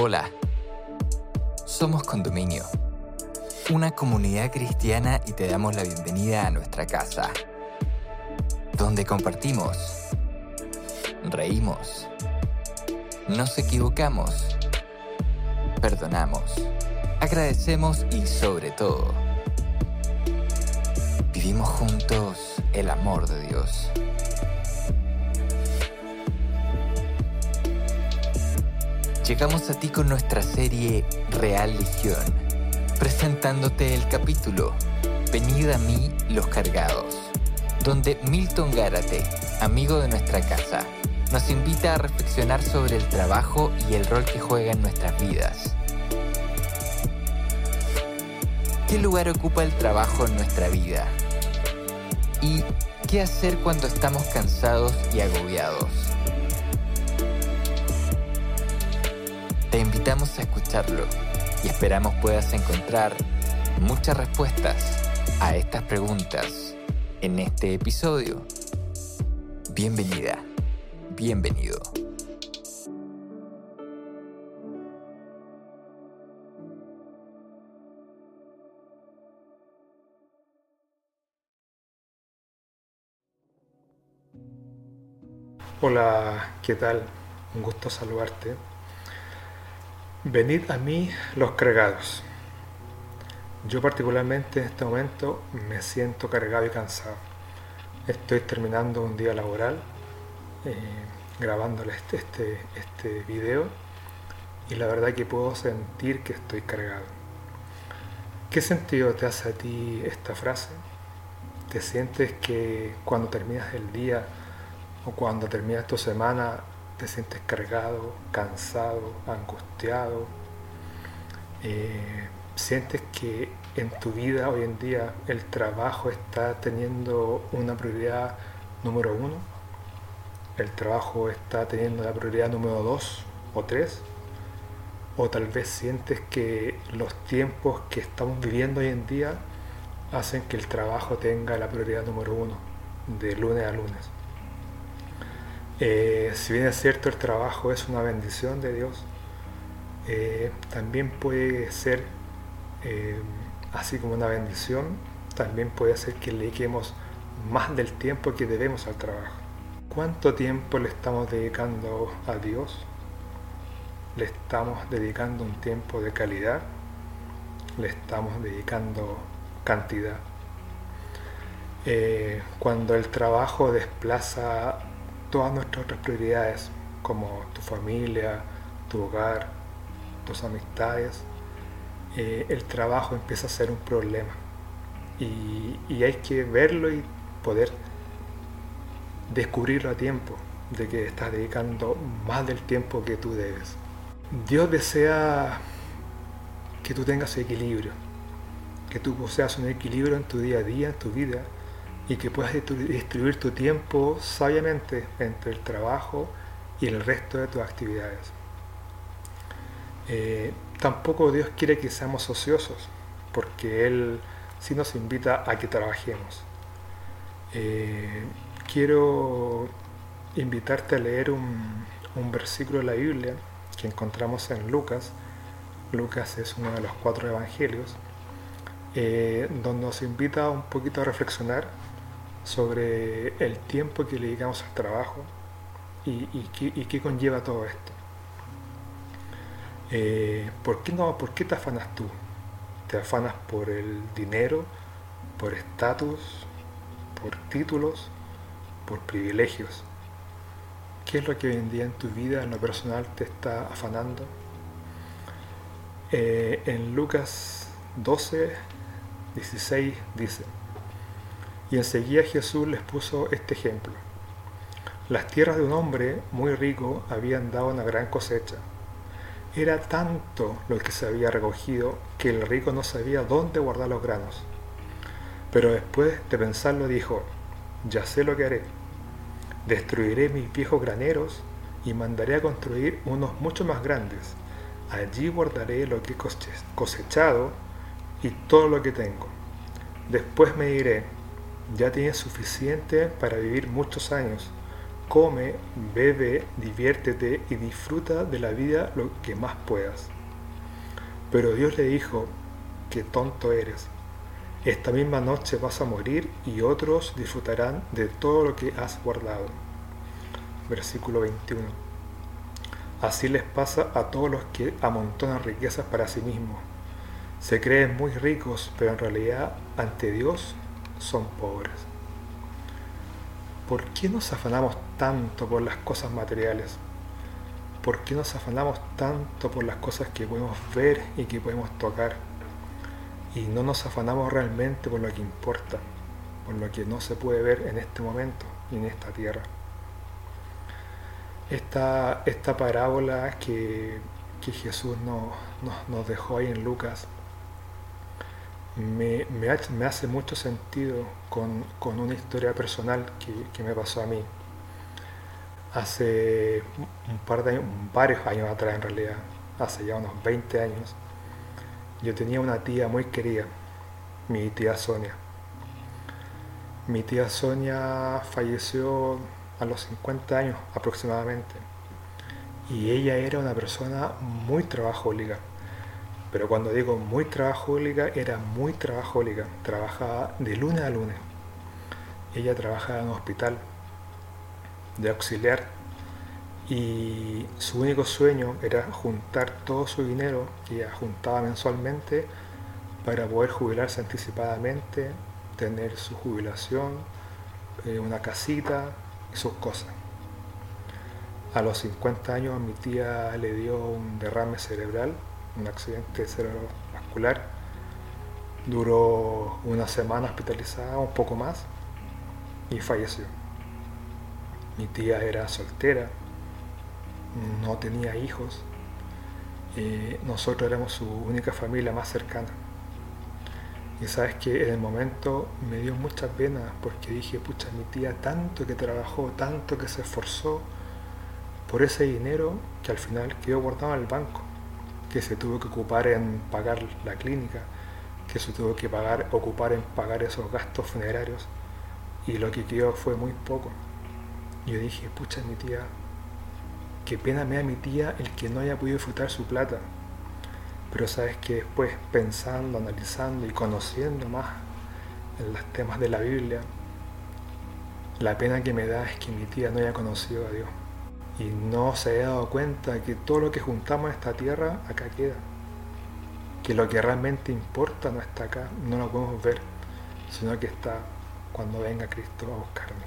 Hola, somos Condominio, una comunidad cristiana y te damos la bienvenida a nuestra casa, donde compartimos, reímos, nos equivocamos, perdonamos, agradecemos y sobre todo, vivimos juntos el amor de Dios. Llegamos a ti con nuestra serie Real Legión, presentándote el capítulo Venid a mí los cargados, donde Milton Gárate, amigo de nuestra casa, nos invita a reflexionar sobre el trabajo y el rol que juega en nuestras vidas. ¿Qué lugar ocupa el trabajo en nuestra vida? ¿Y qué hacer cuando estamos cansados y agobiados? Invitamos a escucharlo y esperamos puedas encontrar muchas respuestas a estas preguntas en este episodio. Bienvenida, bienvenido. Hola, ¿qué tal? Un gusto saludarte. Venid a mí los cargados. Yo particularmente en este momento me siento cargado y cansado. Estoy terminando un día laboral, eh, grabándole este, este, este video y la verdad que puedo sentir que estoy cargado. ¿Qué sentido te hace a ti esta frase? ¿Te sientes que cuando terminas el día o cuando terminas tu semana te sientes cargado, cansado, angustiado, eh, sientes que en tu vida hoy en día el trabajo está teniendo una prioridad número uno, el trabajo está teniendo la prioridad número dos o tres, o tal vez sientes que los tiempos que estamos viviendo hoy en día hacen que el trabajo tenga la prioridad número uno, de lunes a lunes. Eh, si bien es cierto el trabajo es una bendición de Dios, eh, también puede ser, eh, así como una bendición, también puede ser que le dediquemos más del tiempo que debemos al trabajo. ¿Cuánto tiempo le estamos dedicando a Dios? ¿Le estamos dedicando un tiempo de calidad? ¿Le estamos dedicando cantidad? cuando el trabajo desplaza todas nuestras otras prioridades, como tu familia, tu hogar, tus amistades, eh, el trabajo empieza a ser un problema. Y, y, hay que verlo y poder descubrirlo a tiempo, de que estás dedicando más del tiempo que tú debes. Dios desea que tú tengas equilibrio, que tú poseas un equilibrio en tu día a día, en tu vida, y que puedas distribuir tu tiempo sabiamente entre el trabajo y el resto de tus actividades. Eh, tampoco Dios quiere que seamos ociosos, porque Él sí nos invita a que trabajemos. Eh, quiero invitarte a leer un, versículo de la Biblia que encontramos en Lucas. Lucas es uno de los cuatro evangelios, eh, donde nos invita un poquito a reflexionar sobre el tiempo que le dedicamos al trabajo y, qué, conlleva todo esto. Eh, ¿por, qué no, ¿Por qué te afanas tú? ¿Te afanas por el dinero, por estatus, por títulos, por privilegios? ¿Qué es lo que hoy en día en tu vida, en lo personal, te está afanando? Eh, en Lucas 12, 16 dice, y enseguida Jesús les puso este ejemplo. Las tierras de un hombre muy rico habían dado una gran cosecha. Era tanto lo que se había recogido que el rico no sabía dónde guardar los granos. Pero después de pensarlo dijo, ya sé lo que haré. Destruiré mis viejos graneros y mandaré a construir unos mucho más grandes. Allí guardaré lo que he cosechado y todo lo que tengo. Después me diré, ya tienes suficiente para vivir muchos años. come, bebe, diviértete y disfruta de la vida lo que más puedas. Pero Dios le dijo, qué tonto eres. Esta misma noche vas a morir y otros disfrutarán de todo lo que has guardado. Versículo 21. Así les pasa a todos los que amontonan riquezas para sí mismos. Se creen muy ricos, pero en realidad ante Dios son pobres. ¿Por qué nos afanamos tanto por las cosas materiales? ¿Por qué nos afanamos tanto por las cosas que podemos ver y que podemos tocar? Y no nos afanamos realmente por lo que importa, por lo que no se puede ver en este momento y en esta tierra. Esta, esta parábola que, Jesús nos dejó ahí en Lucas me, hace mucho sentido con, una historia personal que, me pasó a mí. Hace un par de años, varios años atrás en realidad, hace ya unos 20 años, yo tenía una tía muy querida, mi tía Sonia. Mi tía Sonia falleció a los 50 años aproximadamente y ella era una persona muy trabajólica pero cuando digo muy trabajólica, era muy trabajólica. Trabajaba de lunes a lunes. Ella trabajaba en un hospital de auxiliar y su único sueño era juntar todo su dinero que ella juntaba mensualmente para poder jubilarse anticipadamente, tener su jubilación, eh, una casita y sus cosas. A los 50 años mi tía le dio un derrame cerebral un accidente cerebrovascular. Duró una semana hospitalizada, un poco más, y falleció. Mi tía era soltera, no tenía hijos, y nosotros éramos su única familia más cercana. Y sabes que en el momento me dio mucha pena porque dije, pucha, mi tía tanto que trabajó, tanto que se esforzó por ese dinero que al final quedó guardado en el banco que se tuvo que ocupar en pagar la clínica, que se tuvo que pagar, ocupar en pagar esos gastos funerarios y lo que quedó fue muy poco. Yo dije, pucha mi tía, qué pena me da mi tía el que no haya podido disfrutar su plata. Pero sabes que después pensando, analizando y conociendo más en los temas de la Biblia, la pena que me da es que mi tía no haya conocido a Dios y no se ha dado cuenta que todo lo que juntamos en esta tierra acá queda. Que lo que realmente importa no está acá, no lo podemos ver, sino que está cuando venga Cristo a buscarme.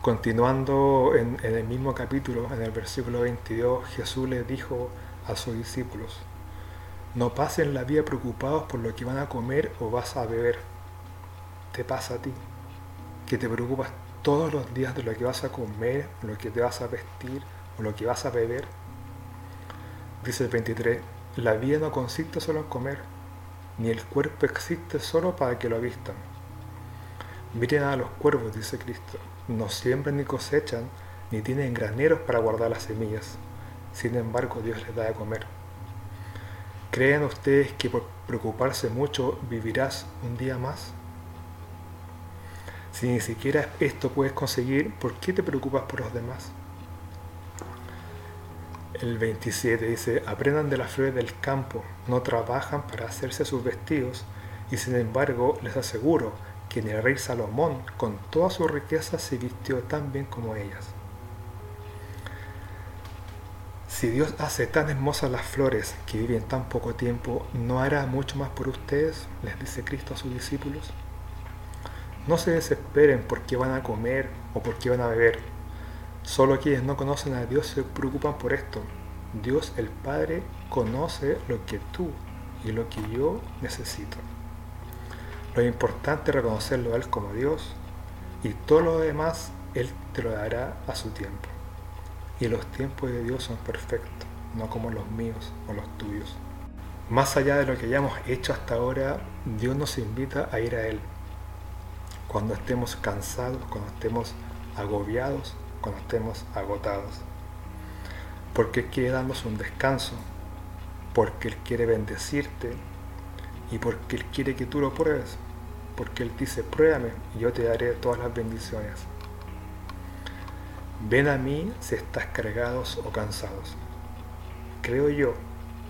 Continuando en, el mismo capítulo, en el versículo 22, Jesús les dijo a sus discípulos, no pasen la vida preocupados por lo que van a comer o vas a beber. Te pasa a ti, que te preocupas todos los días de lo que vas a comer, lo que te vas a vestir, o lo que vas a beber. Dice el 23, la vida no consiste solo en comer, ni el cuerpo existe solo para que lo vistan. Miren a los cuervos, dice Cristo, no siembran ni cosechan, ni tienen graneros para guardar las semillas. Sin embargo, Dios les da de comer. ¿Creen ustedes que por preocuparse mucho vivirás un día más? Si ni siquiera esto puedes conseguir, ¿por qué te preocupas por los demás? El 27 dice, aprendan de las flores del campo, no trabajan para hacerse sus vestidos, y sin embargo les aseguro que ni el rey Salomón con toda su riqueza se vistió tan bien como ellas. Si Dios hace tan hermosas las flores que viven tan poco tiempo, ¿no hará mucho más por ustedes? les dice Cristo a sus discípulos. No se desesperen por qué van a comer o por qué van a beber Solo quienes no conocen a Dios se preocupan por esto. Dios el Padre conoce lo que tú y lo que yo necesito. Lo importante es reconocerlo a Él como Dios y todo lo demás Él te lo dará a su tiempo. Y los tiempos de Dios son perfectos, no como los míos o los tuyos. Más allá de lo que hayamos hecho hasta ahora, Dios nos invita a ir a Él. Cuando estemos cansados, cuando estemos agobiados, cuando estemos agotados. Porque Él quiere darnos un descanso, porque Él quiere bendecirte y porque Él quiere que tú lo pruebes. Porque Él dice, pruébame y yo te daré todas las bendiciones. Ven a mí si estás cargados o cansados. Creo yo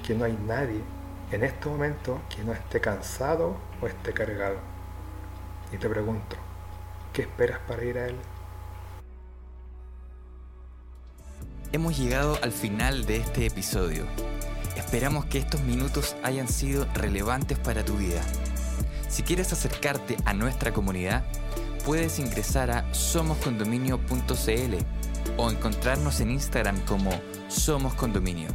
que no hay nadie en este momento que no esté cansado o esté cargado. Y te pregunto, ¿qué esperas para ir a Él? Hemos llegado al final de este episodio. Esperamos que estos minutos hayan sido relevantes para tu vida. Si quieres acercarte a nuestra comunidad, puedes ingresar a somoscondominio.cl o encontrarnos en Instagram como Somos Condominio.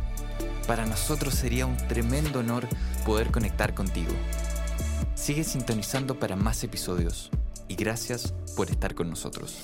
Para nosotros sería un tremendo honor poder conectar contigo. Sigue sintonizando para más episodios y gracias por estar con nosotros.